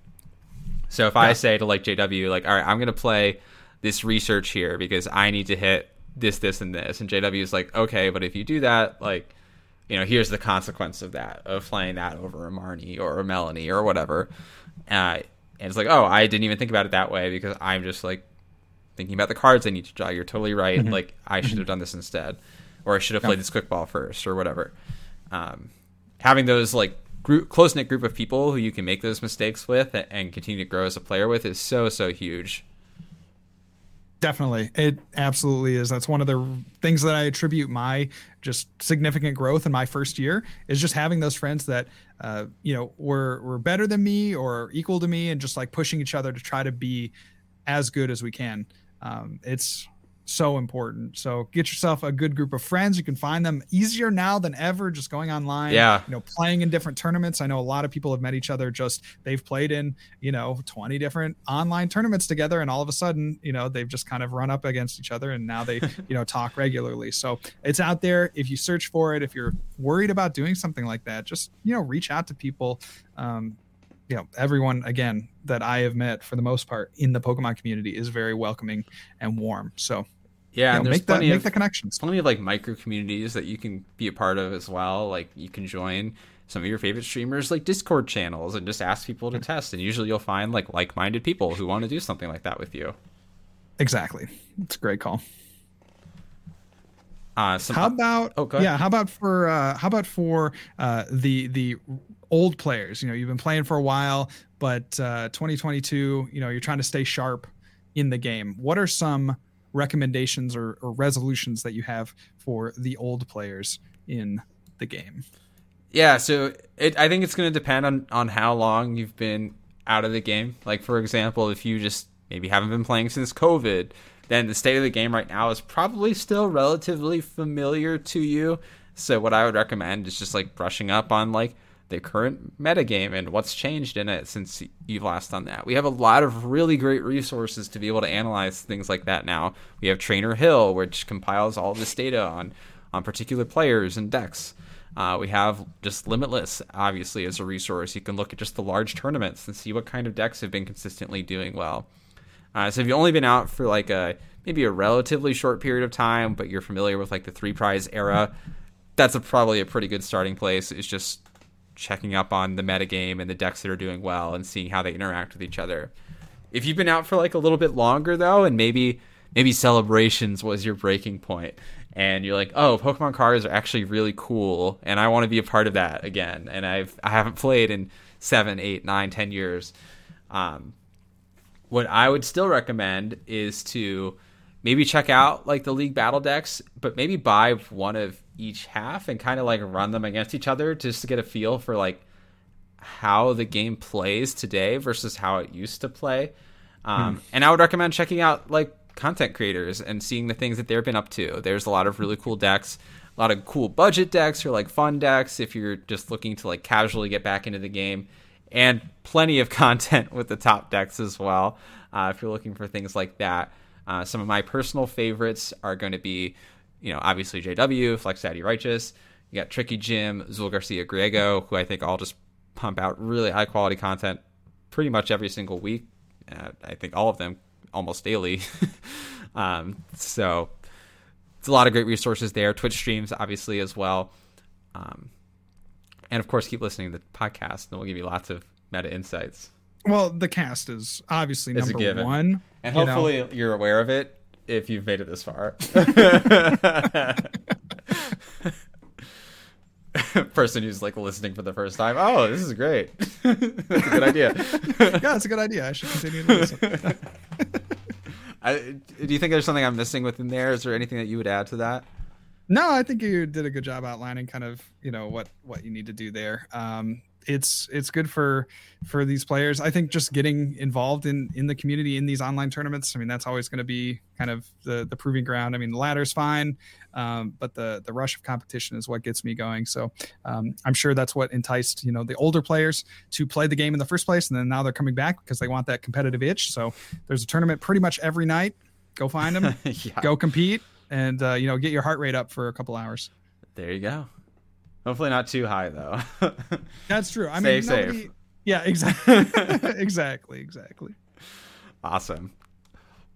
So if I say to like JW, like, all right, I'm gonna play this research here because I need to hit this, this, and this, and JW is like, okay, but if you do that, like, you know, here's the consequence of that of playing that over a Marnie or a Melony or whatever. Uh, and it's like, oh, I didn't even think about it that way because I'm just like thinking about the cards I need to draw. You're totally right. Like I should have done this instead, or I should have played this quick ball first, or whatever. Um, having those like group, close knit group of people who you can make those mistakes with and, and continue to grow as a player with is so so huge. Definitely. It absolutely is. That's one of the things that I attribute my just significant growth in my first year is just having those friends that uh, you know were were better than me or equal to me and just like pushing each other to try to be as good as we can. Um, it's so important. So get yourself a good group of friends. You can find them easier now than ever just going online. Yeah. You know, playing in different tournaments. I know a lot of people have met each other just they've played in, you know, 20 different online tournaments together and all of a sudden, you know, they've just kind of run up against each other and now they, [LAUGHS] you know, talk regularly. So it's out there. If you search for it, if you're worried about doing something like that, just, you know, reach out to people. Um, you know everyone again that i have met for the most part in the pokemon community is very welcoming and warm so yeah, you know, and there's make that make of the connections. plenty of like micro communities that you can be a part of as well. Like you can join some of your favorite streamers like Discord channels and just ask people to test. And usually you'll find like like minded people who want to do something like that with you. exactly. It's a great call. Uh, some how about oh, yeah how about for uh how about for uh the the old players? You know you've been playing for a while but uh 2022 you know you're trying to stay sharp in the game. What are some recommendations or, or resolutions that you have for the old players in the game Yeah, so it, I think it's going to depend on on how long you've been out of the game. Like for example, if you just maybe haven't been playing since COVID, then the state of the game right now is probably still relatively familiar to you. So what I would recommend is just like brushing up on like the current metagame and what's changed in it since you've last done that. We have a lot of really great resources to be able to analyze things like that now. We have Trainer Hill, which compiles all this data on on particular players and decks. Uh, we have just Limitless, obviously, as a resource. You can look at just the large tournaments and see what kind of decks have been consistently doing well. Uh, so if you've only been out for like a maybe a relatively short period of time, but you're familiar with like the three prize era, that's a, probably a pretty good starting place. It's just checking up on the metagame and the decks that are doing well and seeing how they interact with each other. If you've been out for like a little bit longer though, and maybe maybe celebrations was your breaking point, and you're like, oh, Pokemon cards are actually really cool, and I want to be a part of that again. And I've I haven't played in seven, eight, nine, ten years. Um, what I would still recommend is to maybe check out like the league battle decks, but maybe buy one of each half and kind of like run them against each other just to get a feel for like how the game plays today versus how it used to play. Um, And I would recommend checking out like content creators and seeing the things that they've been up to. There's a lot of really cool decks, a lot of cool budget decks or like fun decks if you're just looking to like casually get back into the game, and plenty of [LAUGHS] content with the top decks as well. Uh, if you're looking for things like that, uh, some of my personal favorites are going to be, you know, obviously JW, Flex Daddy Righteous. You got Tricky Gym, Azul Garcia Griego, who I think all just pump out really high quality content pretty much every single week. Uh, I think all of them almost daily. [LAUGHS] um, so it's a lot of great resources there. Twitch streams, obviously, as well. Um, and of course, keep listening to the podcast, and we'll give you lots of meta insights. well the cast is obviously It's number one And you know. hopefully, you're aware of it if you've made it this far. [LAUGHS] Person who's like listening for the first time. Oh, this is great. [LAUGHS] That's a good idea. [LAUGHS] yeah that's a good idea i should continue to listen I, do you think there's something I'm missing within there? Is there anything that you would add to that? No, I think you did a good job outlining kind of you know what what you need to do there. Um, it's it's good for for these players. I think just getting involved in in the community in these online tournaments. I mean, that's always going to be kind of the the proving ground. I mean, the ladder's fine, um, but the the rush of competition is what gets me going. So um, I'm sure that's what enticed you know the older players to play the game in the first place, and then now they're coming back because they want that competitive itch. So there's a tournament pretty much every night. Go find them, [LAUGHS] yeah. go compete, and uh, you know get your heart rate up for a couple hours. There you go. Hopefully not too high though. [LAUGHS] That's true. I mean, safe. nobody, yeah, [LAUGHS] exactly, [LAUGHS] exactly, exactly. awesome.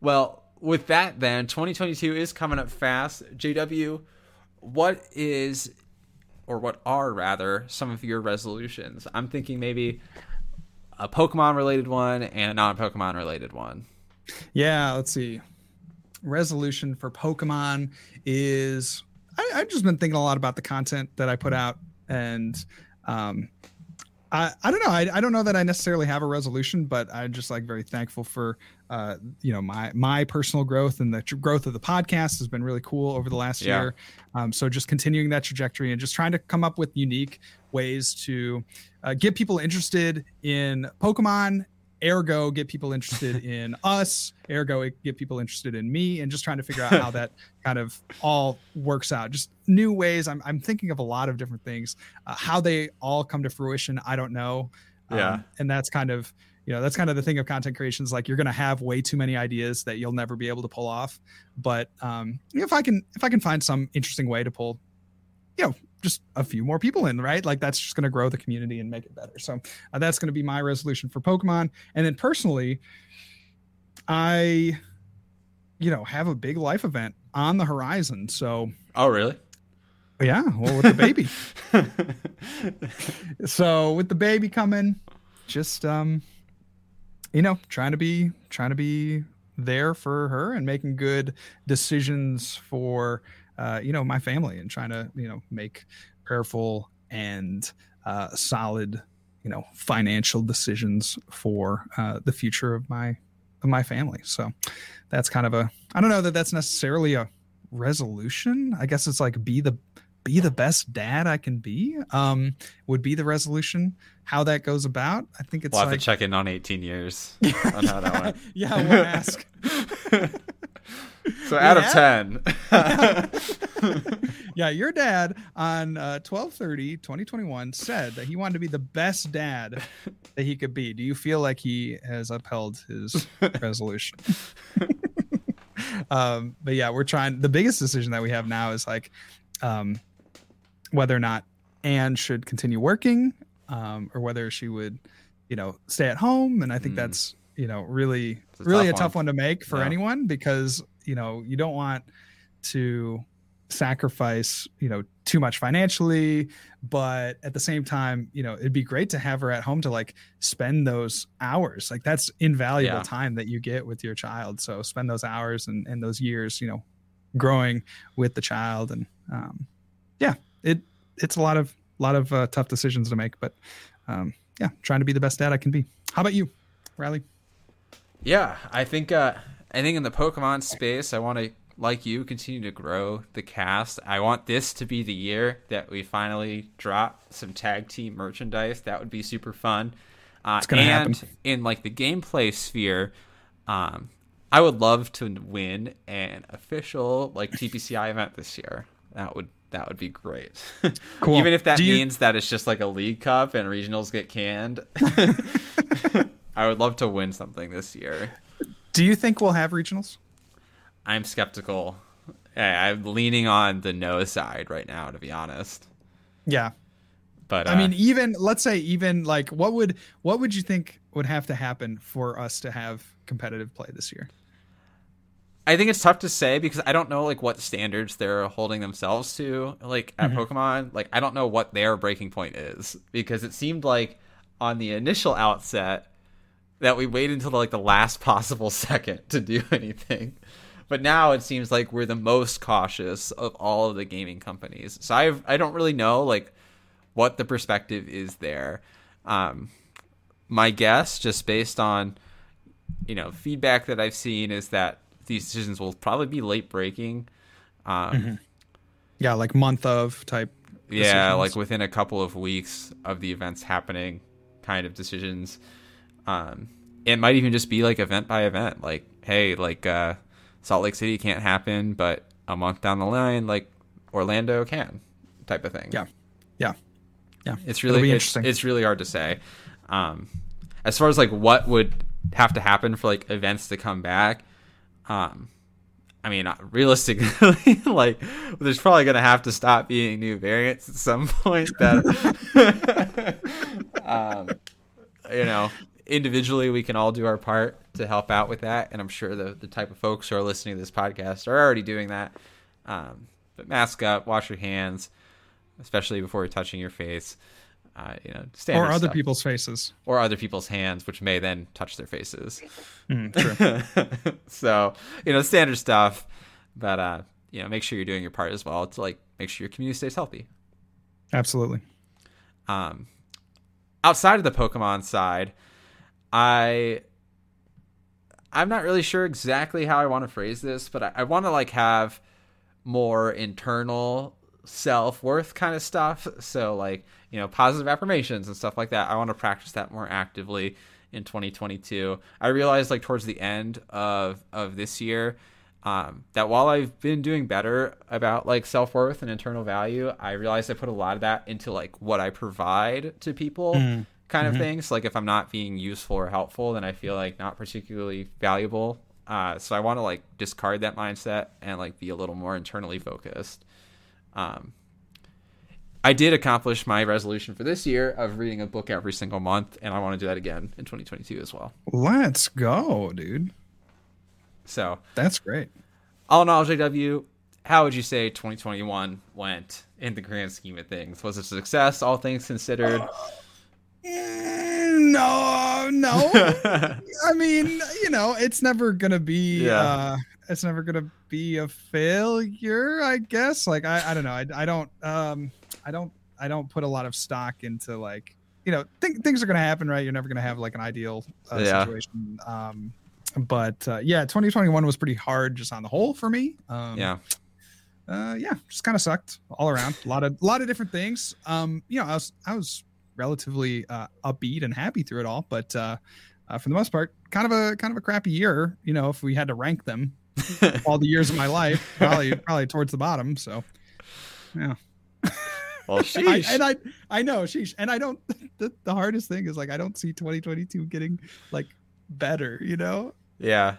Well, with that then, 2022 is coming up fast. JW, what is or what are rather some of your resolutions? I'm thinking maybe a Pokemon related one and a non-Pokemon related one. Yeah, let's see. Resolution for Pokemon is I, I've just been thinking a lot about the content that I put out, and um, I, I don't know. I, I don't know that I necessarily have a resolution, but I'm just like very thankful for, uh, you know, my my personal growth and the tr- growth of the podcast has been really cool over the last Yeah. year. Um, so just continuing that trajectory and just trying to come up with unique ways to uh, get people interested in Pokemon. Ergo, get people interested [LAUGHS] in us. Ergo, get people interested in me, and just trying to figure out how that [LAUGHS] kind of all works out. Just new ways. I'm I'm thinking of a lot of different things uh, how they all come to fruition i don't know Um, Yeah. and that's kind of you know that's kind of the thing of content creation is like you're going to have way too many ideas that you'll never be able to pull off but um if i can if i can find some interesting way to pull you know just a few more people in right? Like that's just going to grow the community and make it better. So uh, that's going to be my resolution for pokemon. And then personally i you know have a big life event on the horizon so Oh, really? yeah well with the baby. [LAUGHS] So with the baby coming just um you know trying to be trying to be there for her and making good decisions for uh you know my family and trying to you know make prayerful and uh solid you know financial decisions for uh the future of my of my family so that's kind of a i don't know that that's necessarily a resolution i guess it's like be the be the best dad I can be. Um, would be the resolution. How that goes about, I think it's We'll have like to check in on 18 years [LAUGHS] on how that went. yeah, we'll ask. [LAUGHS] [LAUGHS] So out Yeah. of 10. [LAUGHS] yeah, your dad on uh, 1230 2021 said that he wanted to be the best dad that he could be. Do you feel like he has upheld his [LAUGHS] resolution? um, but yeah, we're trying. The biggest decision that we have now is like um, whether or not Anne should continue working um, or whether she would, you know, stay at home. And I think Mm. that's, you know, really, a really tough a tough one to make for Yeah. anyone because, you know, you don't want to sacrifice, you know, too much financially, but at the same time, you know, it'd be great to have her at home to like spend those hours. Like that's invaluable Yeah. time that you get with your child. So spend those hours and, and those years, you know, growing with the child and um yeah, it it's a lot of lot of uh, tough decisions to make, but um yeah, trying to be the best dad I can be. How about you, Riley? Yeah, I think uh, I think in the Pokemon space, I want to like you continue to grow the cast. I want this to be the year that we finally drop some tag team merchandise. That would be super fun. Uh, It's gonna and happen. in like the gameplay sphere, um, I would love to win an official like TPCI event this year. That would that would be great. [LAUGHS] Cool. Even if that you- means that it's just like a league cup and regionals get canned. [LAUGHS] [LAUGHS] I would love to win something this year. Do you think we'll have regionals? I'm skeptical. I- I'm leaning on the no side right now, to be honest. Yeah. But I uh, mean, even let's say even like what would what would you think would have to happen for us to have competitive play this year? I think it's tough to say because I don't know like what standards they're holding themselves to. Like at Pokemon, like I don't know what their breaking point is because it seemed like on the initial outset that we waited until like the last [LAUGHS] possible second to do [LAUGHS] anything. But now it seems like we're the most cautious of all of the gaming companies. So I I don't really know like what the perspective is there. Um, my guess, just based on you know feedback that I've seen, is that these decisions will probably be late breaking. Um, Yeah, like month of type. Yeah, like within a couple of weeks of the events happening, kind of decisions. Um, it might even just be like event by event. Like, hey, like uh, Salt Lake City can't happen, but a month down the line, like Orlando can, type of thing. Yeah. Yeah. Yeah. it's really it's, interesting. it's really hard to say. Um, as far as like what would have to happen for like events to come back, um, I mean, uh, realistically, [LAUGHS] like there's probably gonna have to stop being new variants at some [LAUGHS] point. That, [LAUGHS] um, you know, individually we can all do our part to help out with that, and I'm sure the the type of folks who are listening to this podcast are already doing that. Um, but mask up, wash your hands, especially before you're touching your face. Uh, you know, Or other stuff. people's faces. or other people's hands, which may then touch their faces. Mm, true. [LAUGHS] so you know, standard stuff. But uh, you know, make sure you're doing your part as well to like make sure your community stays healthy. Absolutely. Um, outside of the Pokemon side, I I'm not really sure exactly how I want to phrase this, but I, I want to like have more internal self worth kind of stuff. So like you know positive affirmations and stuff like that. I want to practice that more actively in 2022. I realized like towards the end of of this year um, that while I've been doing better about like self worth and internal value, I realized I put a lot of that into like what I provide to people. Mm kind of mm-hmm. things. Like if I'm not being useful or helpful, then I feel like not particularly valuable. Uh, so I want to like discard that mindset and like be a little more internally focused. Um, I did accomplish my resolution for this year of reading a book every single month, and I want to do that again in 2022 as well. Let's go, dude. So that's great. All in all, JW, how would you say 2021 went in the grand scheme of things? Was it a success, all things considered? Uh, no, no. [LAUGHS] I mean, you know, it's never gonna be. Yeah. Uh, it's never gonna be a failure. I guess. Like, I, I don't know. I, I don't. Um, I don't. I don't put a lot of stock into like, you know, th- things are gonna happen, right? You're never gonna have like an ideal uh, yeah. situation. Um, but uh, yeah, 2021 was pretty hard just on the whole for me. Um, yeah. Uh, yeah, just kind of sucked all around. A lot of, a lot of different things. Um, you know, I was, I was relatively uh, upbeat and happy through it all. But uh, uh, for the most part, kind of a kind of a crappy year. You know, if we had to rank them, [LAUGHS] all the years of my life, probably probably towards the bottom. So, yeah. Well, [LAUGHS] sheesh. I, and I I know sheesh, and I don't. [LAUGHS] The, the hardest thing is like I don't see 2022 getting like better. You know. Yeah.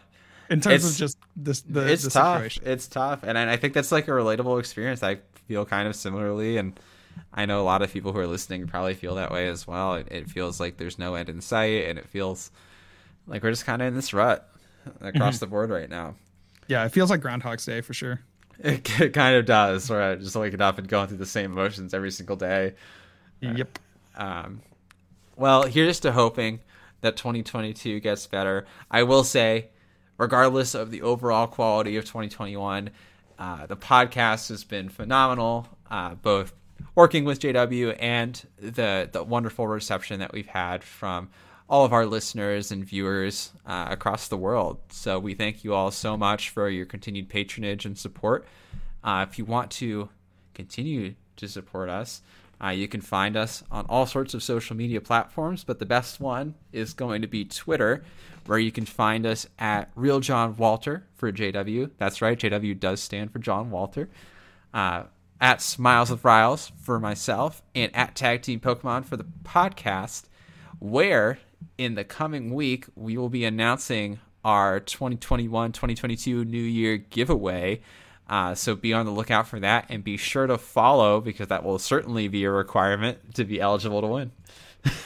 In terms it's, of just this, the it's the tough. Situation. It's tough, and I think that's like a relatable experience. I feel kind of similarly, and I know a lot of people who are listening probably feel that way as well. It, it feels like there's no end in sight, and it feels like we're just kind of in this rut across mm-hmm. the board right now. Yeah, it feels like Groundhog's Day for sure. It, it kind of does, where I just waking up and going through the same emotions every single day. Yep. Um, well, here's to hoping that 2022 gets better. I will say, regardless of the overall quality of 2021, uh, the podcast has been phenomenal, uh, both working with JW and the the wonderful reception that we've had from all of our listeners and viewers uh, across the world. So we thank you all so much for your continued patronage and support. Uh, if you want to continue to support us, uh, you can find us on all sorts of social media platforms, but the best one is going to be Twitter, where you can find us at Real John Walter for JW. That's right, JW does stand for John Walter. At Smiles with Riles for myself, and at Tag Team Pokemon for the podcast, where in the coming week we will be announcing our 2021 2022 New Year giveaway. Uh, so be on the lookout for that and be sure to follow because that will certainly be a requirement to be eligible to win.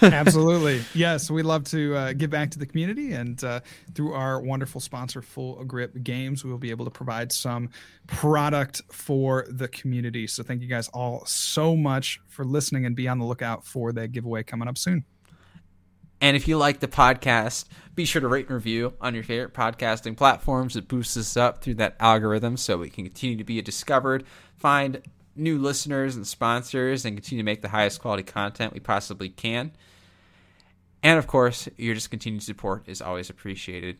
Absolutely. Yes, we love to uh, give back to the community. And uh, through our wonderful sponsor, Full Grip Games, we will be able to provide some product for the community. So thank you guys all so much for listening and be on the lookout for that giveaway coming up soon. And if you like the podcast, be sure to rate and review on your favorite podcasting platforms. It boosts us up through that algorithm so we can continue to be discovered, find new listeners and sponsors and continue to make the highest quality content we possibly can. And of course, your just continued support is always appreciated.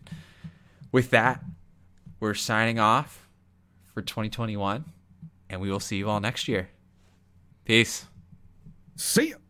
With that, we're signing off for 2021, and we will see you all next year. Peace. See you.